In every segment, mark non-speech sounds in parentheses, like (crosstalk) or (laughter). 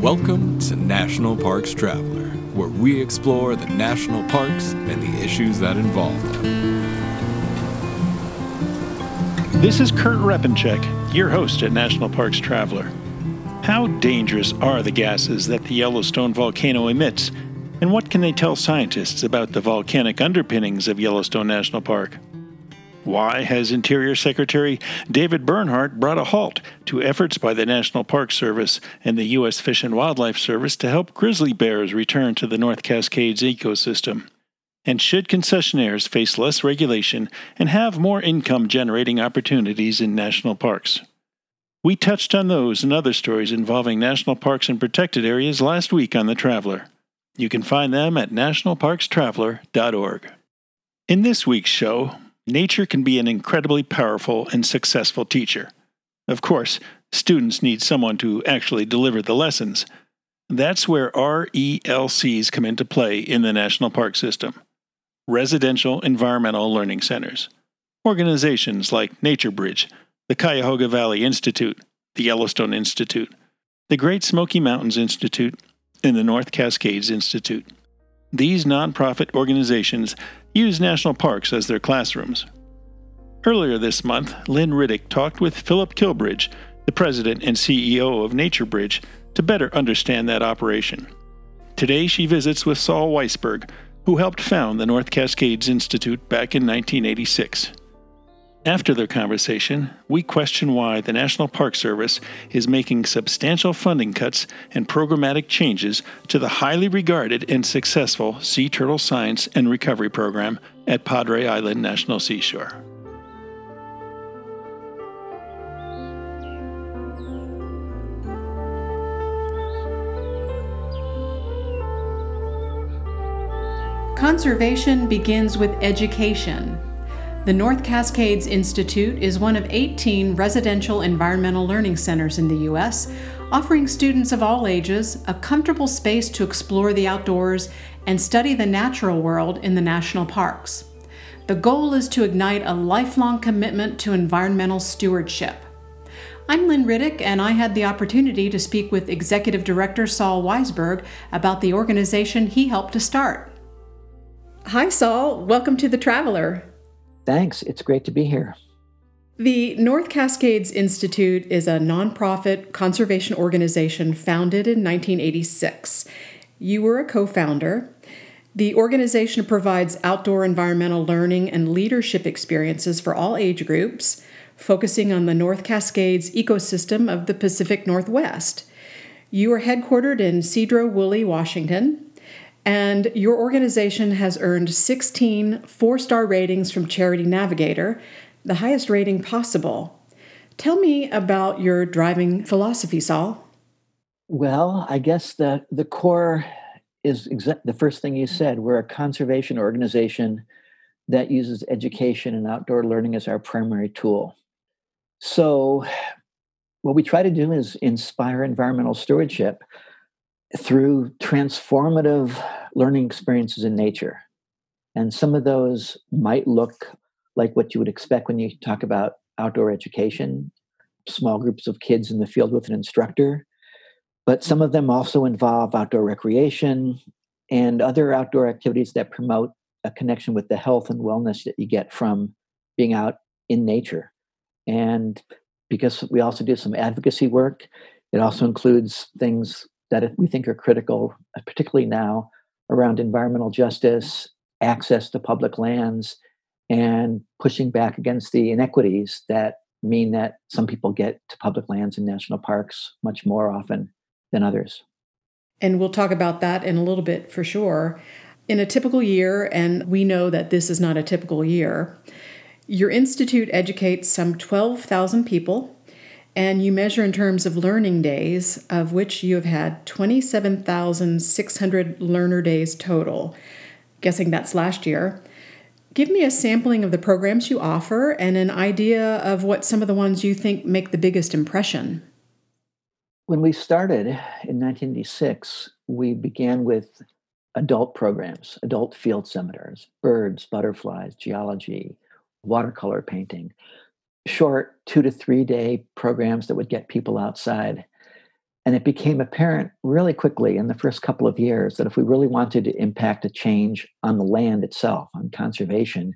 Welcome to National Parks Traveler, where we explore the national parks and the issues that involve them. This is Kurt Repanshek, your host at National Parks Traveler. How dangerous are the gases that the Yellowstone volcano emits, and what can they tell scientists about the volcanic underpinnings of Yellowstone National Park? Why has Interior Secretary David Bernhardt brought a halt to efforts by the National Park Service and the U.S. Fish and Wildlife Service to help grizzly bears return to the North Cascades ecosystem? And should concessionaires face less regulation and have more income generating opportunities in national parks? We touched on those and other stories involving national parks and protected areas last week on The Traveler. You can find them at nationalparkstraveler.org. In this week's show, nature can be an incredibly powerful and successful teacher. Of course, students need someone to actually deliver the lessons. That's where RELCs come into play in the National Park System Residential Environmental Learning Centers. Organizations like NatureBridge, the Cuyahoga Valley Institute, the Yellowstone Institute, the Great Smoky Mountains Institute, and the North Cascades Institute. These nonprofit organizations use national parks as their classrooms. Earlier this month, Lynn Riddick talked with Philip Kilbridge, the president and CEO of NatureBridge, to better understand that operation. Today, she visits with Saul Weisberg, who helped found the North Cascades Institute back in 1986. After their conversation, we question why the National Park Service is making substantial funding cuts and programmatic changes to the highly regarded and successful Sea Turtle Science and Recovery Program at Padre Island National Seashore. Conservation begins with education. The North Cascades Institute is one of 18 residential environmental learning centers in the U.S., offering students of all ages a comfortable space to explore the outdoors and study the natural world in the national parks. The goal is to ignite a lifelong commitment to environmental stewardship. I'm Lynn Riddick, and I had the opportunity to speak with Executive Director Saul Weisberg about the organization he helped to start. Hi, Saul. Welcome to The Traveler. Thanks. It's great to be here. The North Cascades Institute is a nonprofit conservation organization founded in 1986. You were a co founder. The organization provides outdoor environmental learning and leadership experiences for all age groups, focusing on the North Cascades ecosystem of the Pacific Northwest. You are headquartered in Sedro-Woolley, Washington, and your organization has earned 16 four star ratings from Charity Navigator, the highest rating possible. Tell me about your driving philosophy, Saul. Well, I guess the, the core is exa- the first thing you said. We're a conservation organization that uses education and outdoor learning as our primary tool. So, what we try to do is inspire environmental stewardship through transformative learning experiences in nature. And some of those might look like what you would expect when you talk about outdoor education, small groups of kids in the field with an instructor. But some of them also involve outdoor recreation and other outdoor activities that promote a connection with the health and wellness that you get from being out in nature. And because we also do some advocacy work, it also includes things that we think are critical, uh, particularly now, around environmental justice, access to public lands, and pushing back against the inequities that mean that some people get to public lands and national parks much more often than others. And we'll talk about that in a little bit for sure. In a typical year, and we know that this is not a typical year, your institute educates some 12,000 people and you measure in terms of learning days, of which you have had 27,600 learner days total. Guessing that's last year. Give me a sampling of the programs you offer and an idea of what some of the ones you think make the biggest impression. When we started in 1986, we began with adult programs, adult field seminars, birds, butterflies, geology, watercolor painting short two to three day programs that would get people outside. And it became apparent really quickly in the first couple of years that if we really wanted to impact a change on the land itself, on conservation,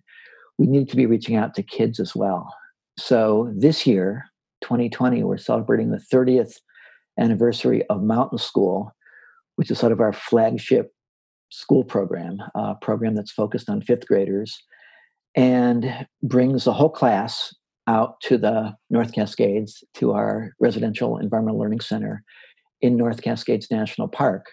we needed to be reaching out to kids as well. So this year, 2020, we're celebrating the 30th anniversary of Mountain School, which is sort of our flagship school program, a program that's focused on fifth graders and brings the whole class out to the North Cascades to our residential environmental learning center in North Cascades National Park.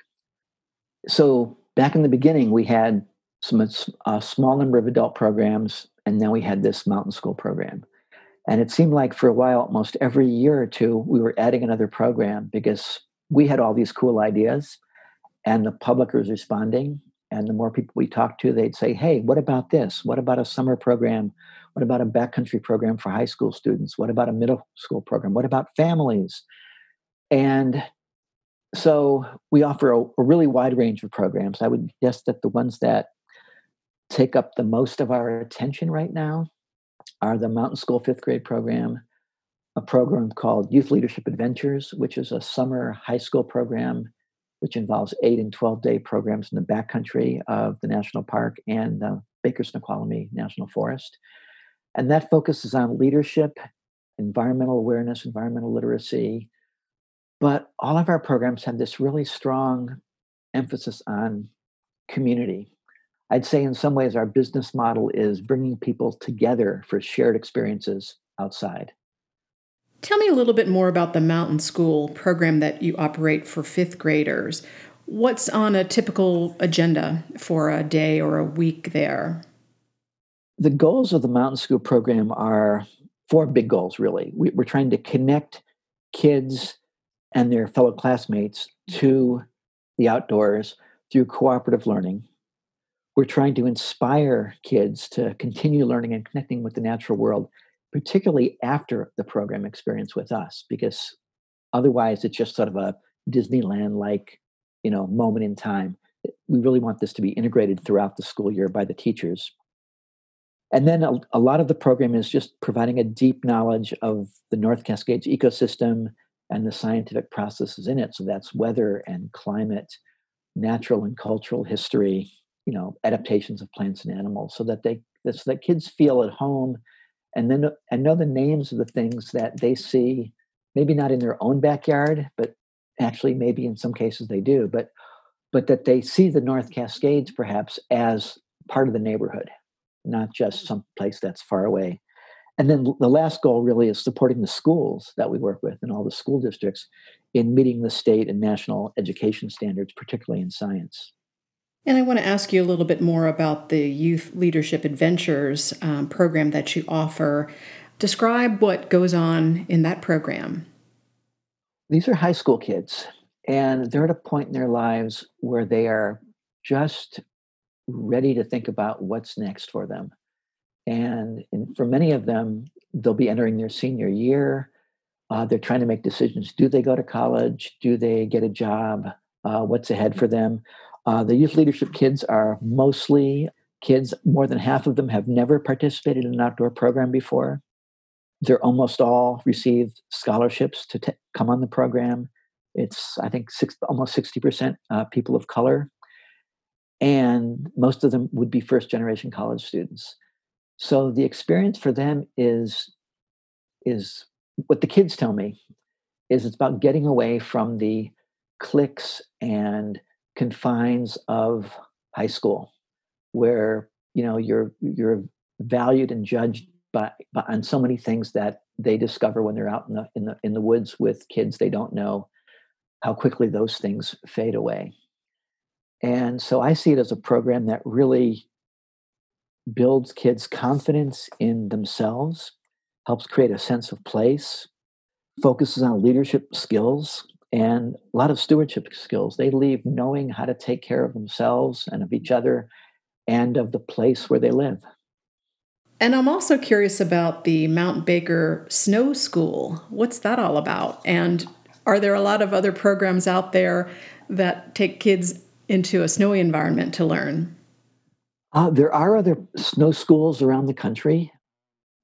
So back in the beginning, we had some a small number of adult programs, and then we had this mountain school program. And it seemed like for a while, almost every year or two, we were adding another program because we had all these cool ideas, and the public was responding. And the more people we talked to, they'd say, "Hey, what about this? What about a summer program? What about a backcountry program for high school students? What about a middle school program? What about families?" And so we offer a, a, really wide range of programs. I would guess that the ones that take up the most of our attention right now are the Mountain School fifth grade program, a program called Youth Leadership Adventures, which is a summer high school program which involves eight and 12 day programs in the backcountry of the national park and the Baker Snoqualmie National Forest. And that focuses on leadership, environmental awareness, environmental literacy, but all of our programs have this really strong emphasis on community. I'd say, in some ways, our business model is bringing people together for shared experiences outside. Tell me a little bit more about the Mountain School program that you operate for fifth graders. What's on a typical agenda for a day or a week there? The goals of the Mountain School program are four big goals, really. We're trying to connect kids and their fellow classmates to the outdoors through cooperative learning. We're trying to inspire kids to continue learning and connecting with the natural world, particularly after the program experience with us, because otherwise it's just sort of a Disneyland like, you know, moment in time. We really want this to be integrated throughout the school year by the teachers. And then a, a lot of the program is just providing a deep knowledge of the North Cascades ecosystem, and the scientific processes in it. So that's weather and climate, natural and cultural history, you know, adaptations of plants and animals, so that they so that kids feel at home and then and know the names of the things that they see, maybe not in their own backyard, but actually maybe in some cases they do, but but that they see the North Cascades perhaps as part of the neighborhood, not just some place that's far away. And then the last goal really is supporting the schools that we work with and all the school districts in meeting the state and national education standards, particularly in science. And I want to ask you a little bit more about the Youth Leadership Adventures um, program that you offer. Describe what goes on in that program. These are high school kids, and they're at a point in their lives where they are just ready to think about what's next for them. And, for many of them, they'll be entering their senior year. Uh, they're trying to make decisions. Do they go to college? Do they get a job? Uh, what's ahead for them? Uh, the youth leadership kids are mostly kids, more than half of them have never participated in an outdoor program before. They're almost all received scholarships to t- come on the program. It's, I think, six, almost 60% uh, people of color. Most of them would be first generation college students. So the experience for them is is what the kids tell me is it's about getting away from the cliques and confines of high school where you know you're you're valued and judged by, by, on so many things that they discover when they're out in the in the in the woods with kids they don't know how quickly those things fade away and so i see it as a program that really builds kids' confidence in themselves, helps create a sense of place, focuses on leadership skills and a lot of stewardship skills. They leave knowing how to take care of themselves and of each other and of the place where they live. And I'm also curious about the Mount Baker Snow School. What's that all about? And are there a lot of other programs out there that take kids into a snowy environment to learn? Uh, there are other snow schools around the country.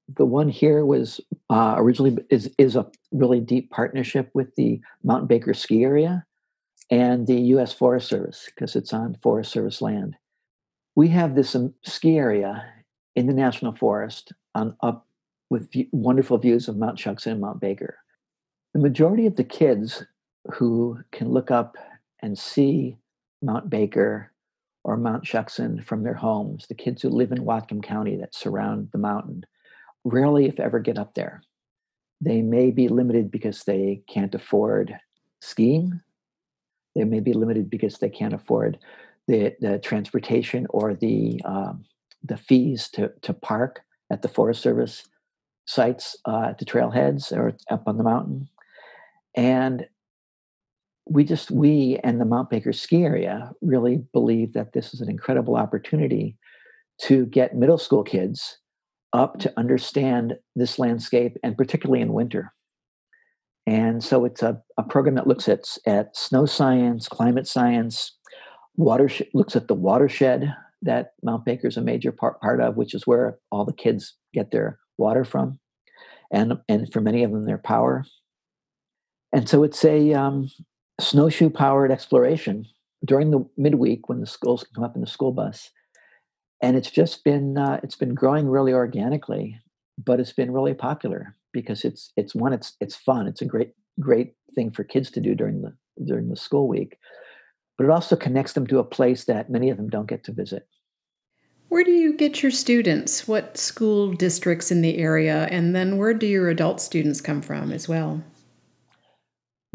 the one here was uh, originally is is a really deep partnership with the Mount Baker ski area and the U.S. Forest Service because it's on Forest Service land. We have this um, ski area in the national forest on up with wonderful views of Mount Shuksan and Mount Baker. The majority of the kids who can look up and see Mount Baker or Mount Shuksan from their homes, the kids who live in Whatcom County that surround the mountain, rarely, if ever, get up there. They may be limited because they can't afford skiing. They may be limited because they can't afford the, the transportation or the um, the fees to, to park at the Forest Service sites uh, at the trailheads or up on the mountain. And we just, we and the Mount Baker ski area really believe that this is an incredible opportunity to get middle school kids up to understand this landscape and particularly in winter. And so it's a, a program that looks at, at snow science, climate science, water looks at the watershed that Mount Baker is a major part, part of, which is where all the kids get their water from, and and for many of them their power. And so it's a um, snowshoe powered exploration during the midweek when the schools can come up in the school bus, and it's just been uh, it's been growing really organically, but it's been really popular because it's it's one it's it's fun. It's a great great thing for kids to do during the during the school week but it also connects them to a place that many of them don't get to visit. Where do you get your students? What school districts in the area? And then where do your adult students come from as well?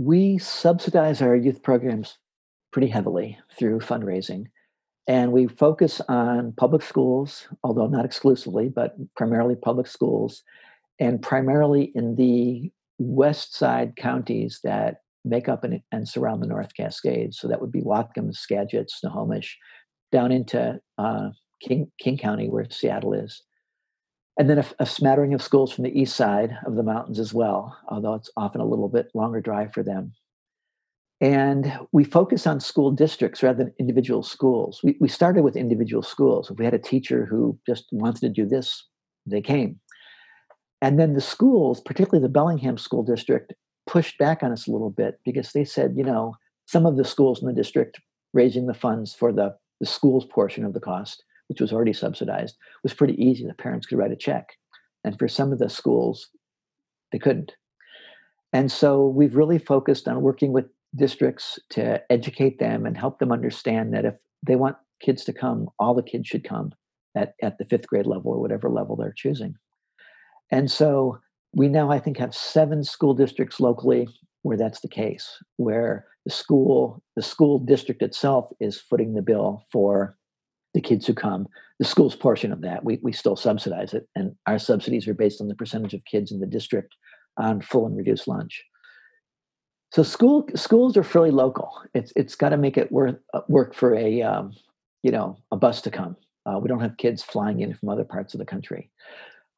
We subsidize our youth programs pretty heavily through fundraising. And we focus on public schools, although not exclusively, but primarily public schools, and primarily in the west side counties that make up and, and surround the North Cascades. So that would be Whatcom, Skagit, Snohomish, down into uh, King, King County, where Seattle is. And then a, a, smattering of schools from the east side of the mountains as well, although it's often a little bit longer drive for them. And we focus on school districts rather than individual schools. We, we started with individual schools. If we had a teacher who just wanted to do this, they came. And then the schools, particularly the Bellingham School District, pushed back on us a little bit because they said, you know, some of the schools in the district raising the funds for the, the schools portion of the cost, which was already subsidized, was pretty easy. The parents could write a check. And for some of the schools, they couldn't. And so we've really focused on working with districts to educate them and help them understand that if they want kids to come, all the kids should come at, at the fifth grade level or whatever level they're choosing. And so we now, I think, have seven school districts locally where that's the case, where the school, the school district itself is footing the bill for the kids who come. The school's portion of that, we, we still subsidize it, and our subsidies are based on the percentage of kids in the district on full and reduced lunch. So school schools are fairly local. It's it's got to make it work uh, work for a um, you know a bus to come. Uh, we don't have kids flying in from other parts of the country.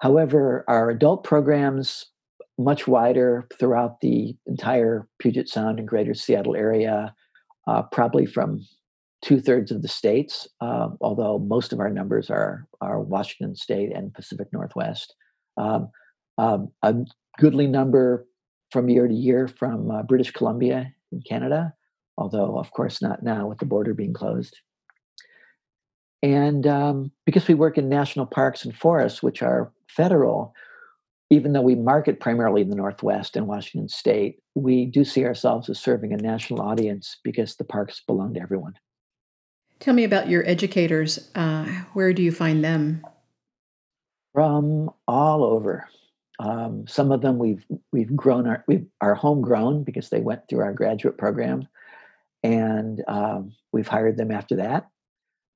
However, our adult programs much wider throughout the entire Puget Sound and Greater Seattle area, uh, probably from two thirds of the states, uh, although most of our numbers are are Washington State and Pacific Northwest. Um, um, a goodly number from year to year from uh, British Columbia in Canada, although of course not now with the border being closed. And um, because we work in national parks and forests, which are federal, even though we market primarily in the Northwest and Washington State, we do see ourselves as serving a national audience because the parks belong to everyone. Tell me about your educators. Uh, where do you find them? From all over. Um, some of them we've we've grown our we are homegrown because they went through our graduate program, and um, we've hired them after that.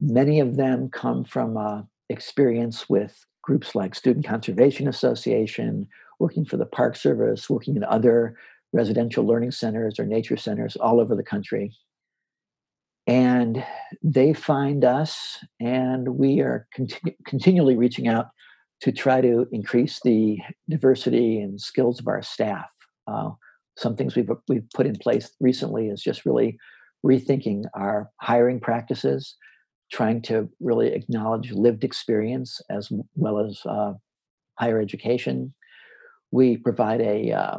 Many of them come from uh, experience with groups like Student Conservation Association, working for the Park Service, working in other residential learning centers or nature centers all over the country. And they find us, and we are continu- continually reaching out to try to increase the diversity and skills of our staff. Uh, some things we've we've put in place recently is just really rethinking our hiring practices, trying to really acknowledge lived experience as well as uh, higher education. We provide a uh,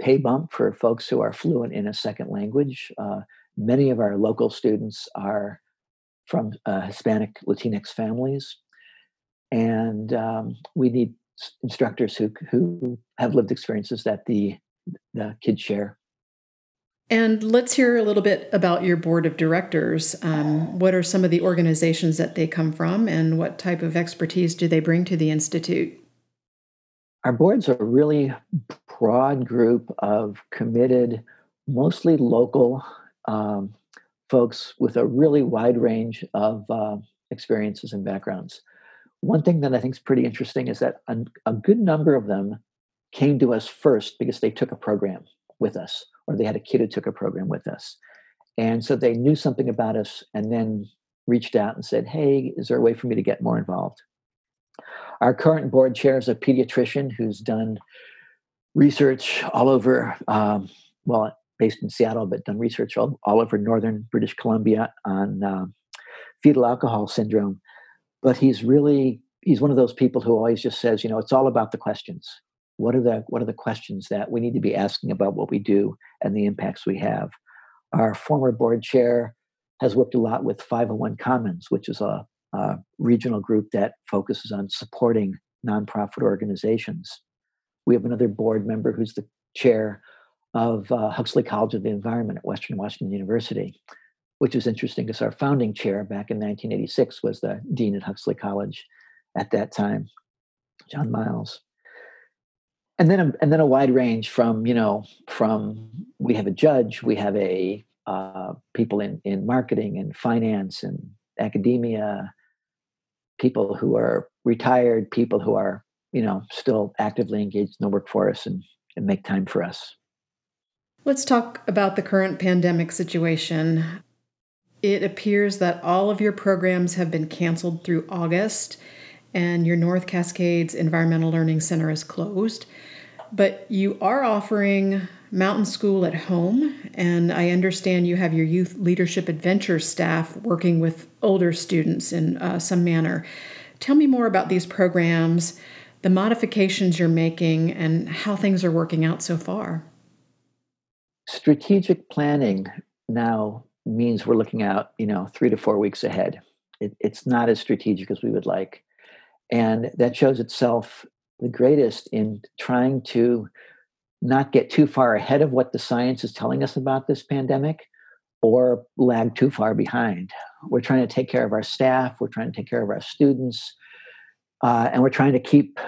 pay bump for folks who are fluent in a second language. Many of our local students are from uh, Hispanic Latinx families, and um, we need instructors who who have lived experiences that the the kids share. And let's hear a little bit about your board of directors. Um, what are some of the organizations that they come from, and what type of expertise do they bring to the institute? Our board's a really broad group of committed, mostly local um, folks with a really wide range of uh, experiences and backgrounds. One thing that I think is pretty interesting is that a, a good number of them came to us first because they took a program with us or they had a kid who took a program with us. And so they knew something about us and then reached out and said, Hey, is there a way for me to get more involved? Our current board chair is a pediatrician who's done research all over, um, well, based in Seattle, but done research all, all over northern British Columbia on uh, fetal alcohol syndrome. But he's really he's one of those people who always just says, you know, it's all about the questions. What are the what are the questions that we need to be asking about what we do and the impacts we have? Our former board chair has worked a lot with 501 Commons, which is a, a regional group that focuses on supporting nonprofit organizations. We have another board member who's the chair of uh, Huxley College of the Environment at Western Washington University, which is interesting because our founding chair back in 1986 was the dean at Huxley College at that time, John Miles. And then, a, and then a wide range from you know from we have a judge, we have a uh, people in in marketing and finance and academia, people who are retired, people who are you know still actively engaged in the workforce and, and make time for us. Let's talk about the current pandemic situation. It appears that all of your programs have been canceled through August, and your North Cascades Environmental Learning Center is closed. But you are offering Mountain School at home, and I understand you have your Youth Leadership Adventure staff working with older students in uh, some manner. Tell me more about these programs, the modifications you're making, and how things are working out so far strategic planning now means we're looking out, you know, three to four weeks ahead. It, it's not as strategic as we would like. And that shows itself the greatest in trying to not get too far ahead of what the science is telling us about this pandemic or lag too far behind. We're trying to take care of our staff, we're trying to take care of our students, uh, and we're trying to keep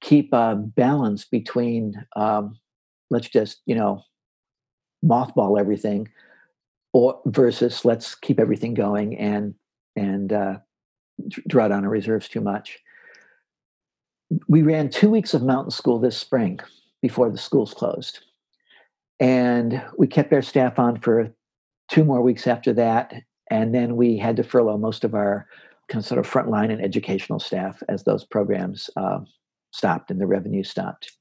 keep a balance between um, let's just you know mothball everything or versus let's keep everything going and and uh, draw down our reserves too much. We ran two weeks of mountain school this spring before the schools closed. And we kept our staff on for two more weeks after that and then we had to furlough most of our kind of sort of frontline and educational staff as those programs uh, stopped and the revenue stopped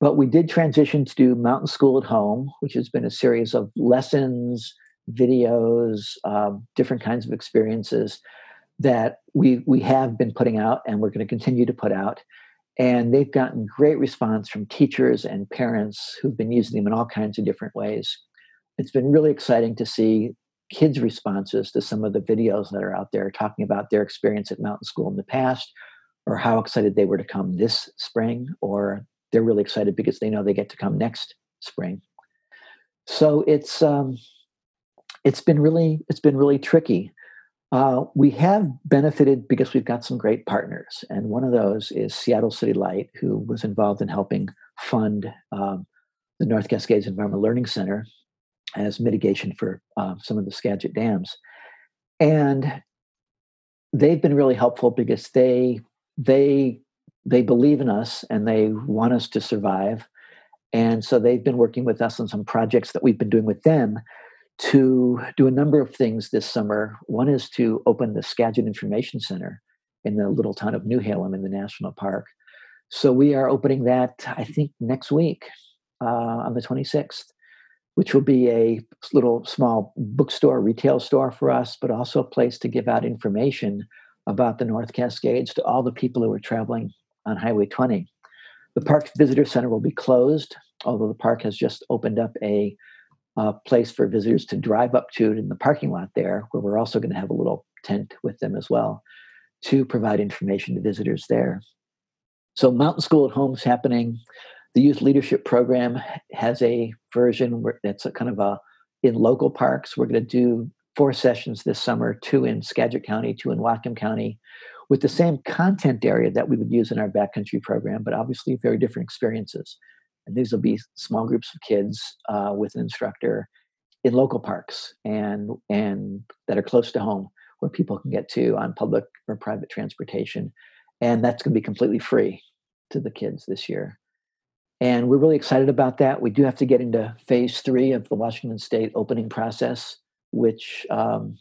but we did transition to do Mountain School at Home, which has been a series of lessons, videos, um, different kinds of experiences that we we have been putting out, and we're going to continue to put out. And they've gotten great response from teachers and parents who've been using them in all kinds of different ways. It's been really exciting to see kids' responses to some of the videos that are out there talking about their experience at Mountain School in the past, or how excited they were to come this spring, or they're really excited because they know they get to come next spring. So it's um, it's been really it's been really tricky. Uh, we have benefited because we've got some great partners, and one of those is Seattle City Light, who was involved in helping fund um, the North Cascades Environmental Learning Center as mitigation for uh, some of the Skagit dams, and they've been really helpful because they they they believe in us and they want us to survive. And so they've been working with us on some projects that we've been doing with them to do a number of things this summer. One is to open the Skagit Information Center in the little town of Newhalem in the national park. So we are opening that, I think, next week uh, on the 26th, which will be a little small bookstore, retail store for us, but also a place to give out information about the North Cascades to all the people who are traveling on Highway 20. The park's visitor center will be closed, although the park has just opened up a, place for visitors to drive up to in the parking lot there, where we're also going to have a little tent with them as well to provide information to visitors there. So, Mountain School at Home is happening. The Youth Leadership Program has a version that's kind of a in local parks. We're going to do four sessions this summer two in Skagit County, two in Whatcom County, with the same content area that we would use in our backcountry program, but obviously very different experiences. And these will be small groups of kids uh, with an instructor in local parks and and that are close to home where people can get to on public or private transportation. And that's going to be completely free to the kids this year. And we're really excited about that. We do have to get into phase three of the washington state opening process which um,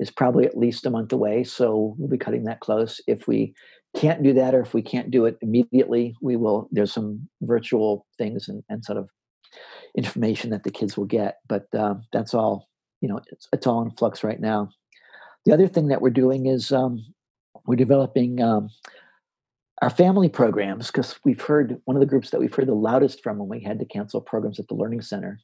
is probably at least a month away. So we'll be cutting that close. If we can't do that, or if we can't do it immediately, we will. There's some virtual things and, and sort of information that the kids will get, but um, that's all. You know, it's, it's all in flux right now. The other thing that we're doing is um, we're developing um, our family programs because we've heard one of the groups that we've heard the loudest from when we had to cancel programs at the Learning Center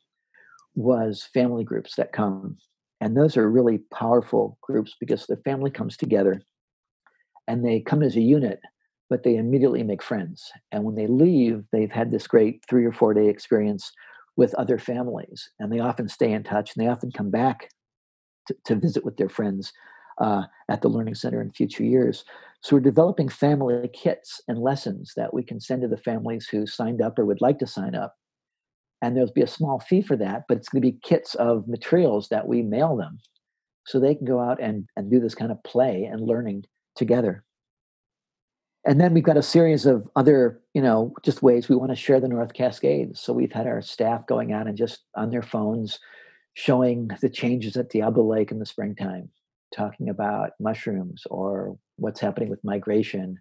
was family groups that come and those are really powerful groups because the family comes together and they come as a unit, but they immediately make friends. And when they leave, they've had this great three or four day experience with other families. And they often stay in touch and they often come back to, to visit with their friends uh, at the Learning Center in future years. So we're developing family kits and lessons that we can send to the families who signed up or would like to sign up and there'll be a small fee for that but it's going to be kits of materials that we mail them. So they can go out and, and do this kind of play and learning together. And then we've got a series of other you know just ways we want to share the north cascades so we've had our staff going out and just on their phones showing the changes at diablo lake in the springtime talking about mushrooms or what's happening with migration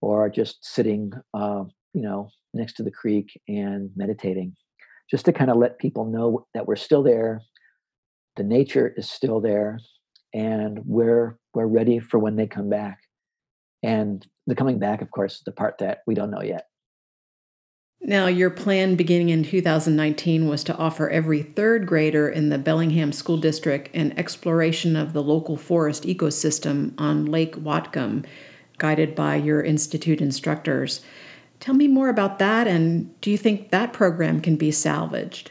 or just sitting uh, you know next to the creek and meditating just to kind of let people know that we're still there, the nature is still there, and we're we're ready for when they come back. And the coming back, of course, is the part that we don't know yet. Now, your plan beginning in 2019 was to offer every third grader in the Bellingham School District an exploration of the local forest ecosystem on Lake Whatcom, guided by your Institute instructors. Tell me more about that, and do you think that program can be salvaged?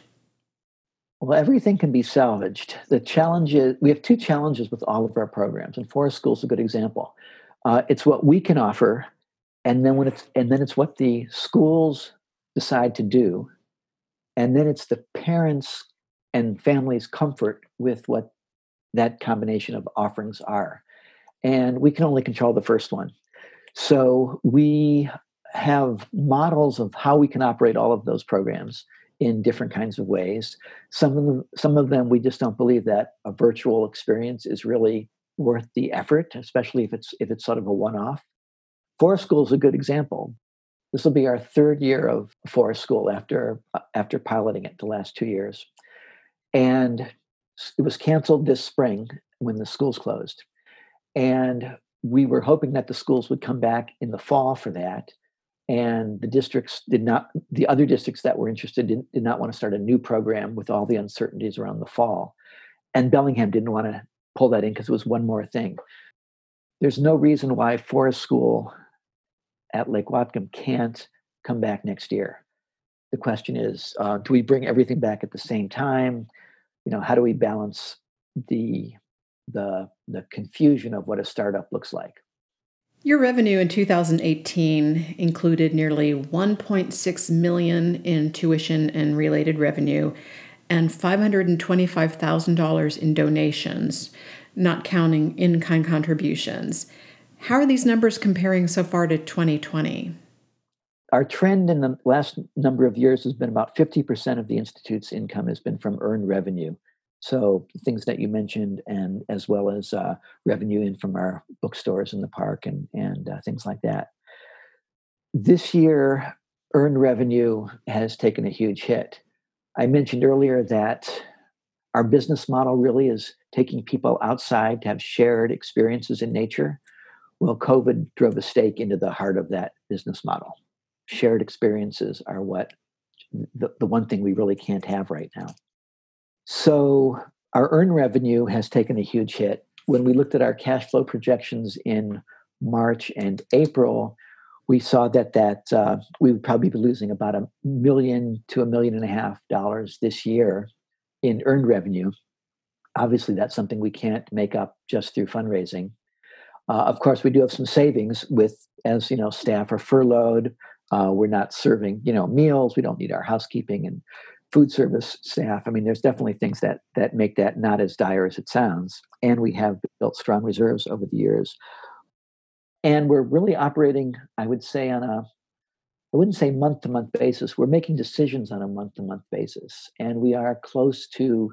Well, everything can be salvaged. The challenge is we have two challenges with all of our programs, and Forest School is a good example. Uh, it's what we can offer, and then when it's and then it's what the schools decide to do, and then it's the parents and families' comfort with what that combination of offerings are, and we can only control the first one. So we have models of how we can operate all of those programs in different kinds of ways. Some of them, some of them, we just don't believe that a virtual experience is really worth the effort, especially if it's if it's sort of a one-off. Forest School is a good example. This will be our third year of Forest School after after piloting it the last two years, and it was canceled this spring when the schools closed, and we were hoping that the schools would come back in the fall for that and the districts did not the other districts that were interested did, did not want to start a new program with all the uncertainties around the fall. And bellingham didn't want to pull that in because it was one more thing. There's no reason why forest school at lake whatcom can't come back next year. The question is uh, do we bring everything back at the same time? You know how do we balance the the the confusion of what a startup looks like your revenue in 2018 included nearly 1.6 million in tuition and related revenue and $525,000 in donations, not counting in-kind contributions. How are these numbers comparing so far to 2020? Our trend in the last number of years has been about 50% of the institute's income has been from earned revenue. So things that you mentioned, and as well as uh, revenue in from our bookstores in the park and and uh, things like that. This year, earned revenue has taken a huge hit. I mentioned earlier that our business model really is taking people outside to have shared experiences in nature. Well, COVID drove a stake into the heart of that business model. Shared experiences are what the, the one thing we really can't have right now. So our earned revenue has taken a huge hit. When we looked at our cash flow projections in March and April, we saw that that uh, we would probably be losing about a million to a million and a half dollars this year in earned revenue. Obviously, that's something we can't make up just through fundraising. Uh, of course, we do have some savings with, as you know, staff are furloughed. Uh, we're not serving, you know, meals. We don't need our housekeeping and food service staff. I mean, there's definitely things that that make that not as dire as it sounds. And we have built strong reserves over the years. And we're really operating, I would say, on a I wouldn't say month to month basis. We're making decisions on a month to month basis, and we are close to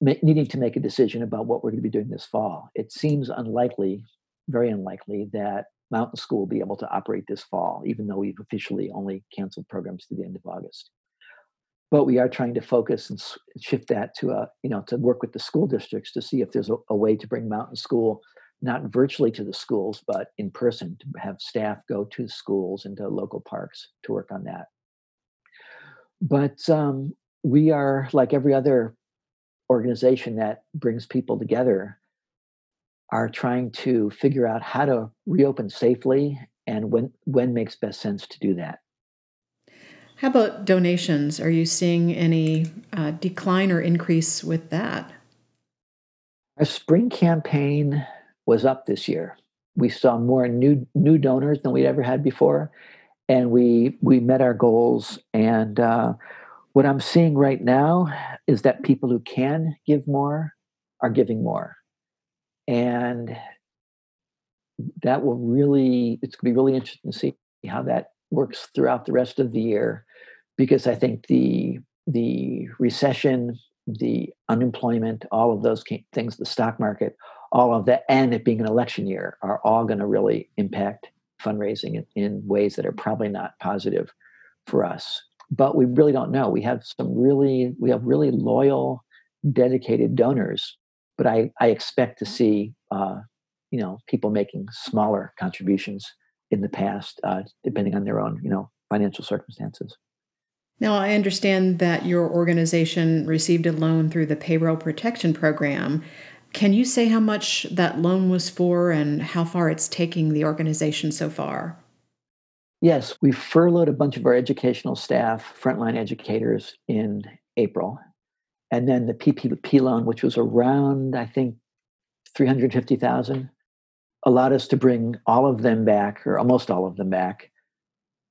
ma- needing to make a decision about what we're going to be doing this fall. It seems unlikely, very unlikely, that Mountain School will be able to operate this fall, even though we've officially only canceled programs to the end of August but we are trying to focus and shift that to a you know to work with the school districts to see if there's a, a, way to bring mountain school not virtually to the schools but in person to have staff go to schools and to local parks to work on that. But um, we are like every other organization that brings people together are trying to figure out how to reopen safely and when when makes best sense to do that how about donations? Are you seeing any uh, decline or increase with that? Our spring campaign was up this year. We saw more new new donors than we'd ever had before, and we we met our goals. And uh, what I'm seeing right now is that people who can give more are giving more, and that will really it's going to be really interesting to see how that works throughout the rest of the year because I think the the recession, the unemployment, all of those things, the stock market, all of that, and it being an election year, are all going to really impact fundraising in, in ways that are probably not positive for us. But we really don't know. We have some really, we have really loyal, dedicated donors. But I, I expect to see, uh, you know, people making smaller contributions in the past, uh, depending on their own, you know, financial circumstances. Now, I understand that your organization received a loan through the Payroll Protection Program. Can you say how much that loan was for and how far it's taking the organization so far? Yes, we furloughed a bunch of our educational staff, frontline educators, in April. And then the PPP loan, which was around, I think, 350,000, allowed us to bring all of them back, or almost all of them back,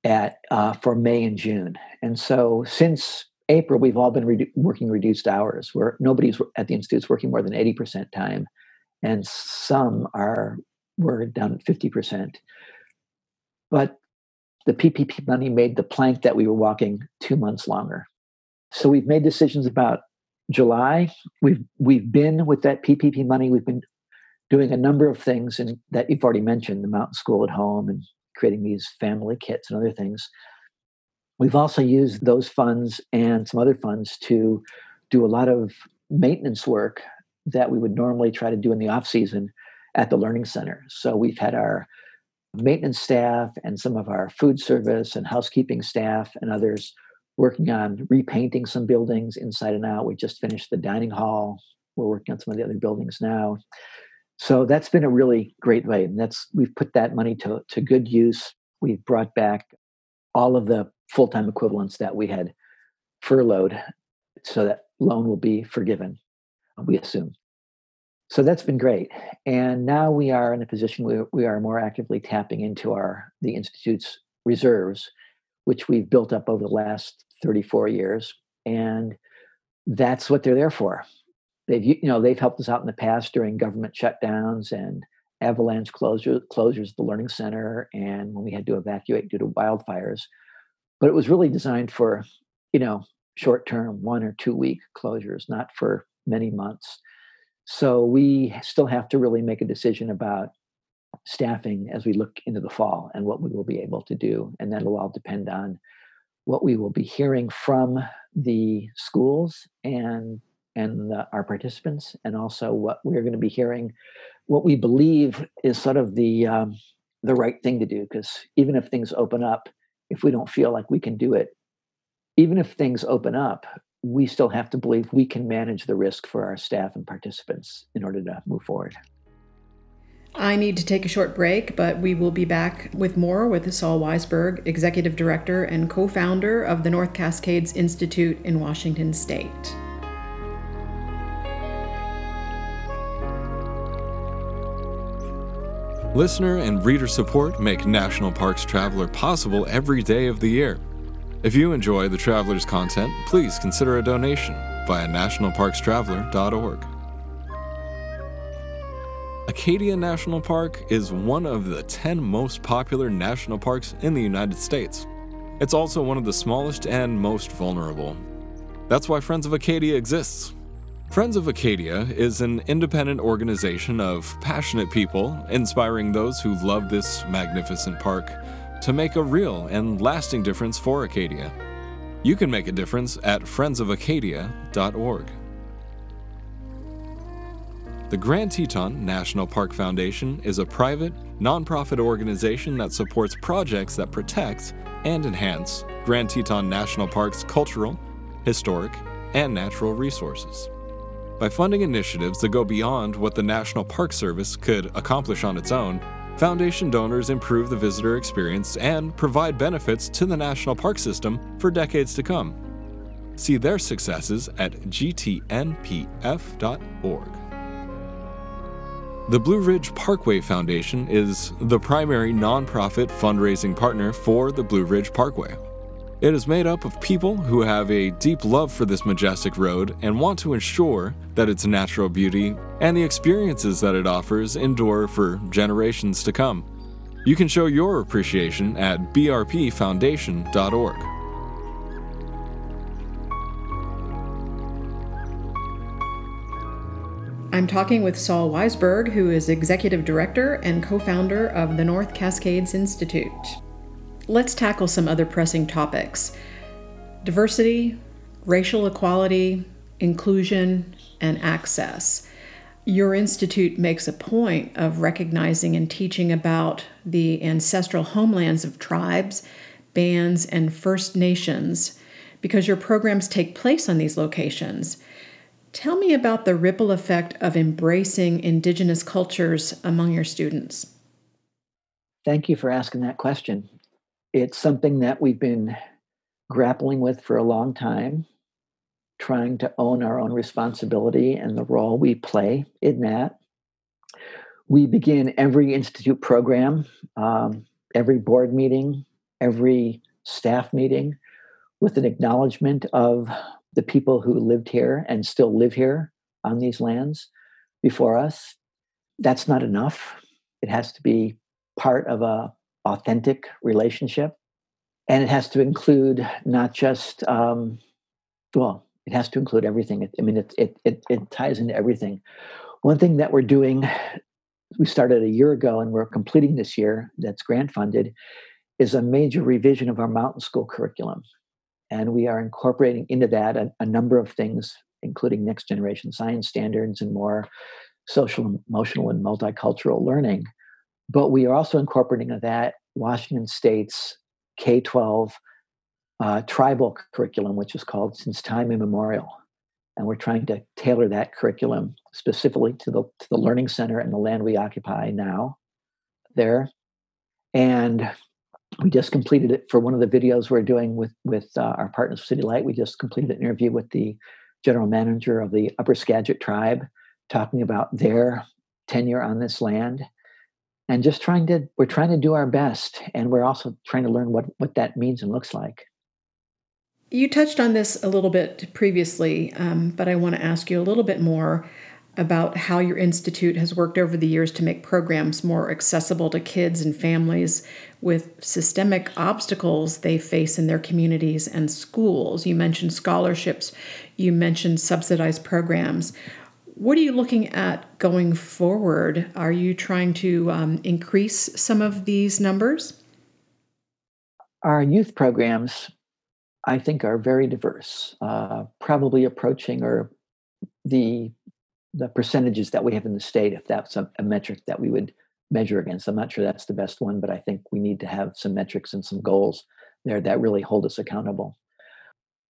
at uh, for May and June. And so since April, we've all been working reduced hours where nobody's at the institutes working more than 80% time. And some are were down at 50%. But the PPP money made the plank that we were walking two months longer. So we've made decisions about July. We've we've been with that PPP money. We've been doing a number of things and that you've already mentioned, the mountain school at home and creating these family kits and other things. We've also used those funds and some other funds to do a lot of maintenance work that we would normally try to do in the off season at the learning center. So we've had our maintenance staff and some of our food service and housekeeping staff and others working on repainting some buildings inside and out. We just finished the dining hall. We're working on some of the other buildings now. So that's been a really great way. And that's we've put that money to, to good use. We've brought back all of the full-time equivalents that we had furloughed so that loan will be forgiven, uh, we assume. So that's been great. And now we are in a position where we are more actively tapping into our the Institute's reserves, which we've built up over the last 34 years. And that's what they're there for they've you know they've helped us out in the past during government shutdowns and avalanche closure, closures of the learning center and when we had to evacuate due to wildfires. But it was really designed for you know short term one or two week closures not for many months. So we still have to really make a decision about staffing as we look into the fall and what we will be able to do. And that'll all depend on what we will be hearing from the schools and and uh, our participants, and also what we're going to be hearing, what we believe is sort of the um, the right thing to do because even if things open up, if we don't feel like we can do it, even if things open up, we still have to believe we can manage the risk for our staff and participants in order to move forward. I need to take a short break, but we will be back with more with Saul Weisberg, Executive Director and co founder of the North Cascades Institute in Washington State. Listener and reader support make National Parks Traveler possible every day of the year. If you enjoy the Traveler's content, please consider a donation via nationalparkstraveler.org. Acadia National Park is one of the 10 most popular national parks in the United States. It's also one of the smallest and most vulnerable. That's why Friends of Acadia exists. Friends of Acadia is an independent organization of passionate people inspiring those who love this magnificent park to make a real and lasting difference for Acadia. You can make a difference at friendsofacadia.org. The Grand Teton National Park Foundation is a private, nonprofit organization that supports projects that protect and enhance Grand Teton National Park's cultural, historic, and natural resources. By funding initiatives that go beyond what the National Park Service could accomplish on its own, Foundation donors improve the visitor experience and provide benefits to the national park system for decades to come. See their successes at gtnpf.org. The Blue Ridge Parkway Foundation is the primary nonprofit fundraising partner for the Blue Ridge Parkway. It is made up of people who have a deep love for this majestic road and want to ensure that its natural beauty and the experiences that it offers endure for generations to come. You can show your appreciation at brpfoundation.org. I'm talking with Saul Weisberg, who is Executive Director and co founder of the North Cascades Institute. Let's tackle some other pressing topics diversity, racial equality, inclusion, and access. Your institute makes a point of recognizing and teaching about the ancestral homelands of tribes, bands, and First Nations because your programs take place on these locations. Tell me about the ripple effect of embracing Indigenous cultures among your students. Thank you for asking that question. It's something that we've been grappling with for a long time, trying to own our own responsibility and the role we play in that. We begin every institute program, um, every board meeting, every staff meeting with an acknowledgement of the people who lived here and still live here on these lands before us. That's not enough. It has to be part of a authentic relationship, and it has to include not just um, well, it has to include everything. I mean, it, it it it ties into everything. One thing that we're doing, we started a year ago, and we're completing this year. That's grant funded, is a major revision of our mountain school curriculum. And we are incorporating into that a, a number of things, including next generation science standards and more social, emotional, and multicultural learning. But we are also incorporating that Washington State's K 12 uh, tribal curriculum, which is called Since Time Immemorial. And we're trying to tailor that curriculum specifically to the, to the Learning Center and the land we occupy now there. And we just completed it for one of the videos we're doing with with uh, our partners City Light. We just completed an interview with the general manager of the Upper Skagit tribe, talking about their tenure on this land, and just trying to we're trying to do our best, and we're also trying to learn what what that means and looks like. You touched on this a little bit previously, um, but I want to ask you a little bit more about how your institute has worked over the years to make programs more accessible to kids and families with systemic obstacles they face in their communities and schools. You mentioned scholarships, you mentioned subsidized programs. What are you looking at going forward? Are you trying to um, increase some of these numbers? Our youth programs, I think, are very diverse, uh, probably approaching or the the percentages that we have in the state, if that's a, a metric that we would measure against. I'm not sure that's the best one, but I think we need to have some metrics and some goals there that really hold us accountable.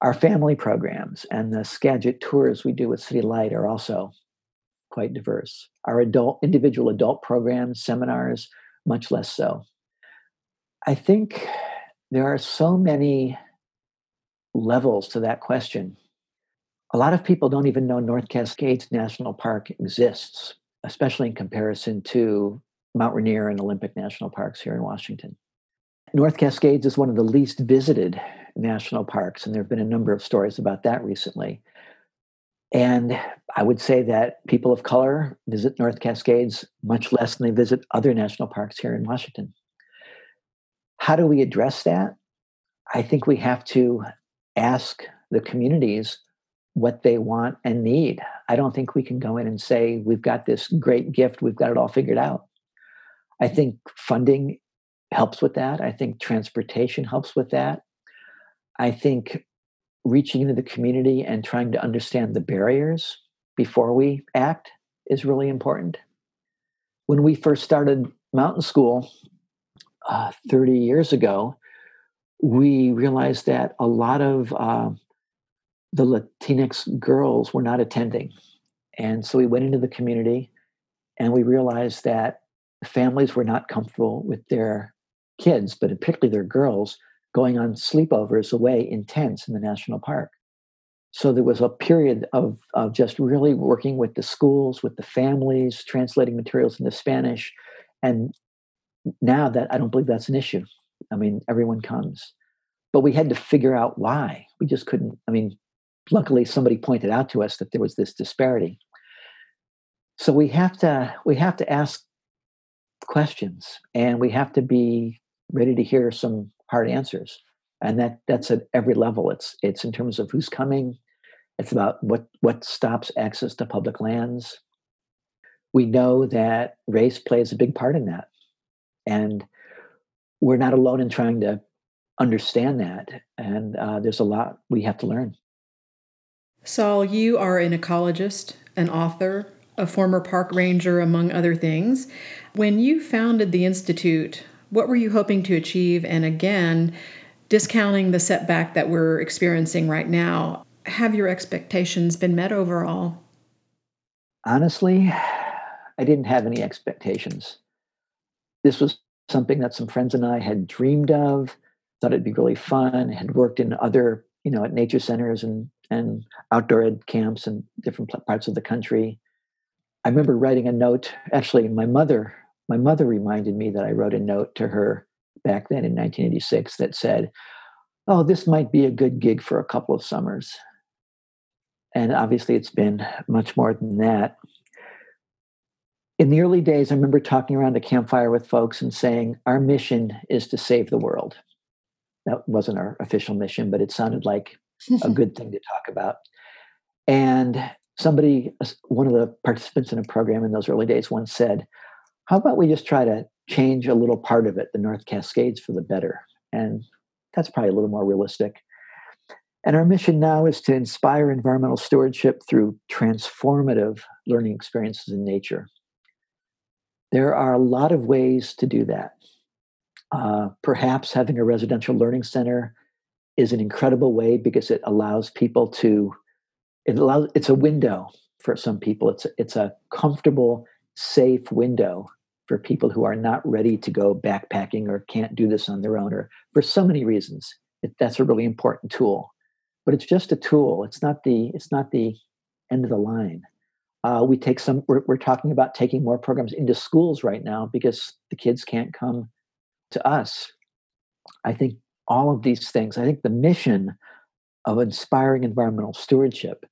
Our family programs and the Skagit tours we do with City Light are also quite diverse. Our adult, individual adult programs, seminars, much less so. I think there are so many levels to that question. A lot of people don't even know North Cascades National Park exists, especially in comparison to Mount Rainier and Olympic National Parks here in Washington. North Cascades is one of the least visited national parks, and there have been a number of stories about that recently. And I would say that people of color visit North Cascades much less than they visit other national parks here in Washington. How do we address that? I think we have to ask the communities what they want and need. I don't think we can go in and say, we've got this great gift, we've got it all figured out. I think funding helps with that. I think transportation helps with that. I think reaching into the community and trying to understand the barriers before we act is really important. When we first started mountain school uh, 30 years ago, we realized that a lot of uh, the Latinx girls were not attending. And so we went into the community and we realized that families were not comfortable with their kids, but particularly their girls, going on sleepovers away in tents in the national park. So there was a period of, of just really working with the schools, with the families, translating materials into Spanish. And now that I don't believe that's an issue. I mean, everyone comes. But we had to figure out why. We just couldn't. I mean, luckily somebody pointed out to us that there was this disparity. So we have to we have to ask questions and we have to be ready to hear some hard answers. And that that's at every level. It's it's in terms of who's coming. It's about what what stops access to public lands. We know that race plays a big part in that. And we're not alone in trying to understand that. And uh, there's a lot we have to learn. Saul, you are an ecologist, an author, a former park ranger, among other things. When you founded the Institute, what were you hoping to achieve? And again, discounting the setback that we're experiencing right now, have your expectations been met overall? Honestly, I didn't have any expectations. This was something that some friends and I had dreamed of, thought it'd be really fun, had worked in other, you know, at nature centers and and outdoor ed camps in different parts of the country. I remember writing a note. Actually, my mother my mother reminded me that I wrote a note to her back then in 1986 that said, Oh, this might be a good gig for a couple of summers. And obviously, it's been much more than that. In the early days, I remember talking around a campfire with folks and saying, Our mission is to save the world. That wasn't our official mission, but it sounded like a (laughs) good thing to talk about. And somebody, uh, one of the participants in a program in those early days, once said, how about we just try to change a little part of it, the North Cascades, for the better? And that's probably a little more realistic. And our mission now is to inspire environmental stewardship through transformative learning experiences in nature. There are a lot of ways to do that. Uh, perhaps having a residential learning center is an incredible way because it allows people to it allows it's a window for some people it's it's a comfortable safe window for people who are not ready to go backpacking or can't do this on their own or for so many reasons it, that's a really important tool. But it's just a tool. It's not the it's not the end of the line. Uh, we take some we're, we're talking about taking more programs into schools right now because the kids can't come to us. I think all of these things i think the mission of inspiring environmental stewardship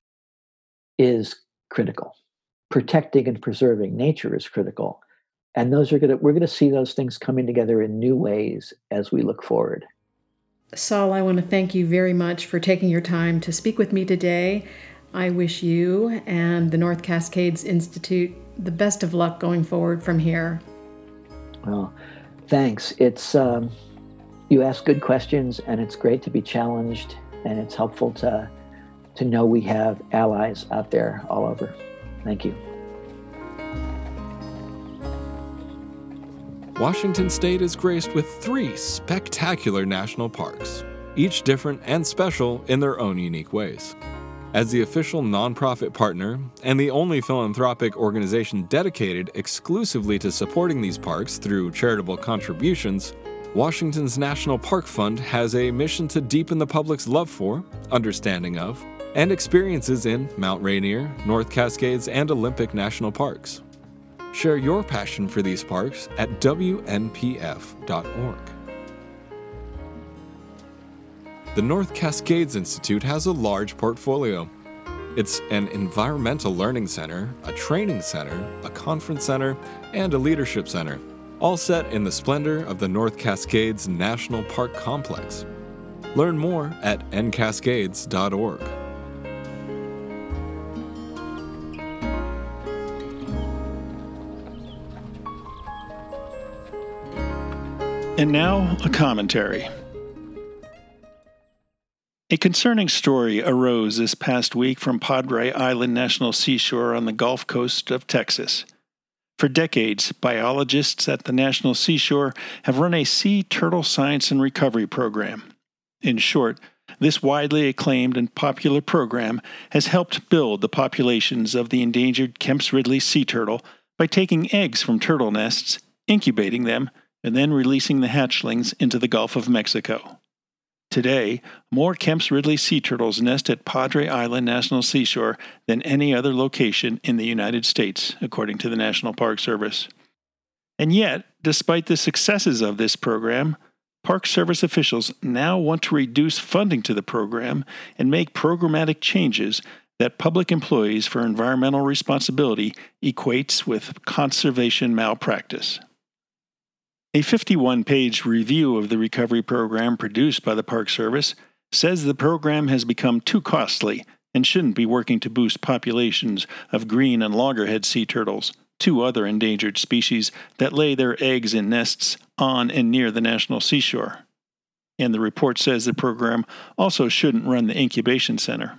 is critical. Protecting and preserving nature is critical and those are going to we're going to see those things coming together in new ways as we look forward. Saul i want to thank you very much for taking your time to speak with me today. I wish you and the north cascades institute the best of luck going forward from here. Well thanks. It's um, you ask good questions and it's great to be challenged and it's helpful to to know we have allies out there all over. Thank you Washington state is graced with three spectacular national parks, each different and special in their own unique ways. As the official nonprofit partner and the only philanthropic organization dedicated exclusively to supporting these parks through charitable contributions, Washington's National Park Fund has a mission to deepen the public's love for, understanding of, and experiences in Mount Rainier, North Cascades, and Olympic National Parks. Share your passion for these parks at WNPF.org. The North Cascades Institute has a large portfolio. It's an environmental learning center, a training center, a conference center, and a leadership center, all set in the splendor of the North Cascades National Park Complex. Learn more at ncascades.org. And now, a commentary. A concerning story arose this past week from Padre Island National Seashore on the Gulf Coast of Texas. For decades, biologists at the National Seashore have run a sea turtle science and recovery program. In short, this widely acclaimed and popular program has helped build the populations of the endangered Kemp's Ridley sea turtle by taking eggs from turtle nests, incubating them, and then releasing the hatchlings into the Gulf of Mexico. Today, more Kemp's Ridley sea turtles nest at Padre Island National Seashore than any other location in the United States, according to the National Park Service. And yet, despite the successes of this program, Park Service officials now want to reduce funding to the program and make programmatic changes that public employees for environmental responsibility equates with conservation malpractice. A 51 page review of the recovery program produced by the Park Service says the program has become too costly and shouldn't be working to boost populations of green and loggerhead sea turtles, two other endangered species that lay their eggs in nests on and near the national seashore. And the report says the program also shouldn't run the incubation center.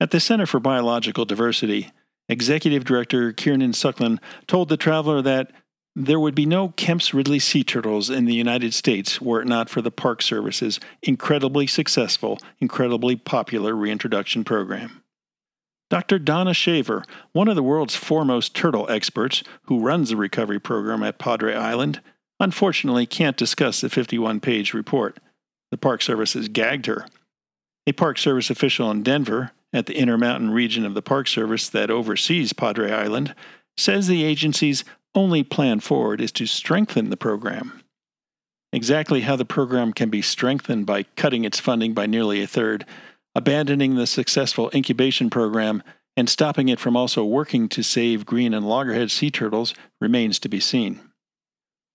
At the Center for Biological Diversity, Executive Director Kierán Suckling told the traveler that there would be no Kemp's Ridley sea turtles in the United States were it not for the Park Service's incredibly successful, incredibly popular reintroduction program. Dr. Donna Shaver, one of the world's foremost turtle experts who runs the recovery program at Padre Island, unfortunately can't discuss the 51 page report. The Park Service has gagged her. A Park Service official in Denver, at the Intermountain region of the Park Service that oversees Padre Island, says the agency's only plan forward is to strengthen the program. Exactly how the program can be strengthened by cutting its funding by nearly a third, abandoning the successful incubation program, and stopping it from also working to save green and loggerhead sea turtles remains to be seen.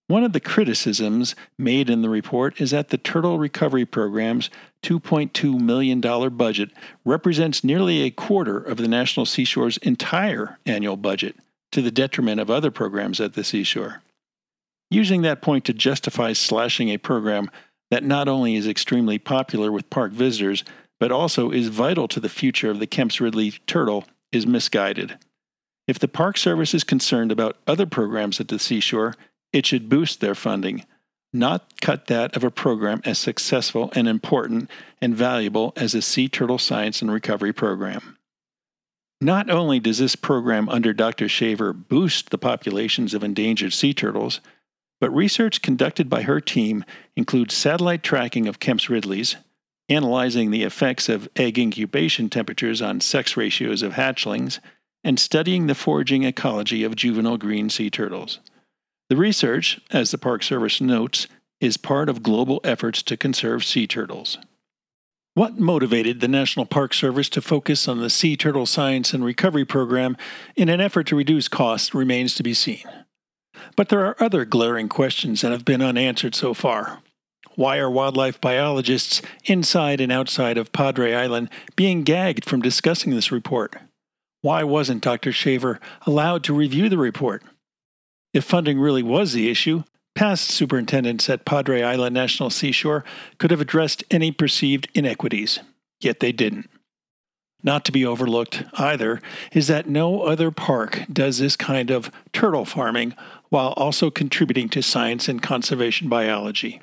One of the criticisms made in the report is that the Turtle Recovery Program's $2.2 million budget represents nearly a quarter of the National Seashore's entire annual budget, to the detriment of other programs at the seashore. Using that point to justify slashing a program that not only is extremely popular with park visitors, but also is vital to the future of the Kemp's Ridley turtle is misguided. If the Park Service is concerned about other programs at the seashore, it should boost their funding, not cut that of a program as successful and important and valuable as the Sea Turtle Science and Recovery Program. Not only does this program under Dr. Shaver boost the populations of endangered sea turtles, but research conducted by her team includes satellite tracking of Kemp's Ridleys, analyzing the effects of egg incubation temperatures on sex ratios of hatchlings, and studying the foraging ecology of juvenile green sea turtles. The research, as the Park Service notes, is part of global efforts to conserve sea turtles. What motivated the National Park Service to focus on the Sea Turtle Science and Recovery Program in an effort to reduce costs remains to be seen. But there are other glaring questions that have been unanswered so far. Why are wildlife biologists inside and outside of Padre Island being gagged from discussing this report? Why wasn't Dr. Shaver allowed to review the report? If funding really was the issue, Past superintendents at Padre Island National Seashore could have addressed any perceived inequities, yet they didn't. Not to be overlooked either is that no other park does this kind of turtle farming while also contributing to science and conservation biology.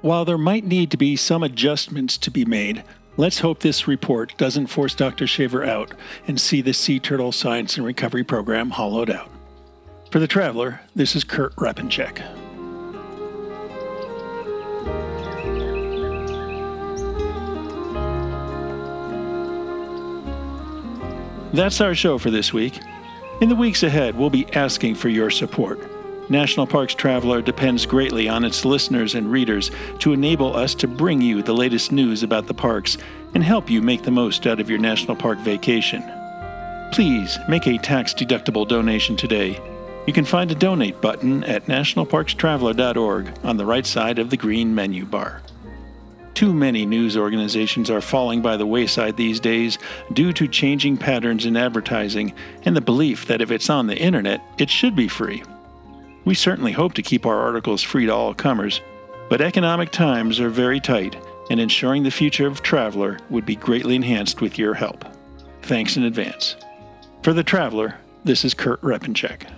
While there might need to be some adjustments to be made, let's hope this report doesn't force Dr. Shaver out and see the Sea Turtle Science and Recovery Program hollowed out. For the Traveler, this is Kurt Repanshek. That's our show for this week. In the weeks ahead, we'll be asking for your support. National Parks Traveler depends greatly on its listeners and readers to enable us to bring you the latest news about the parks and help you make the most out of your national park vacation. Please make a tax deductible donation today. You can find a donate button at nationalparkstraveler.org on the right side of the green menu bar. Too many news organizations are falling by the wayside these days due to changing patterns in advertising and the belief that if it's on the internet, it should be free. We certainly hope to keep our articles free to all comers, but economic times are very tight, and ensuring the future of Traveler would be greatly enhanced with your help. Thanks in advance. For The Traveler, this is Kurt Repanshek.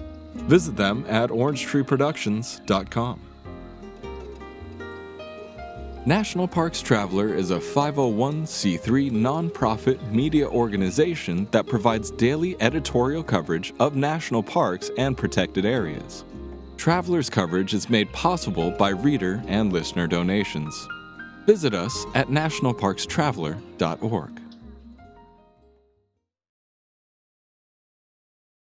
Visit them at orangetreeproductions.com. National Parks Traveler is a 501c3 nonprofit media organization that provides daily editorial coverage of national parks and protected areas. Traveler's coverage is made possible by reader and listener donations. Visit us at nationalparkstraveler.org.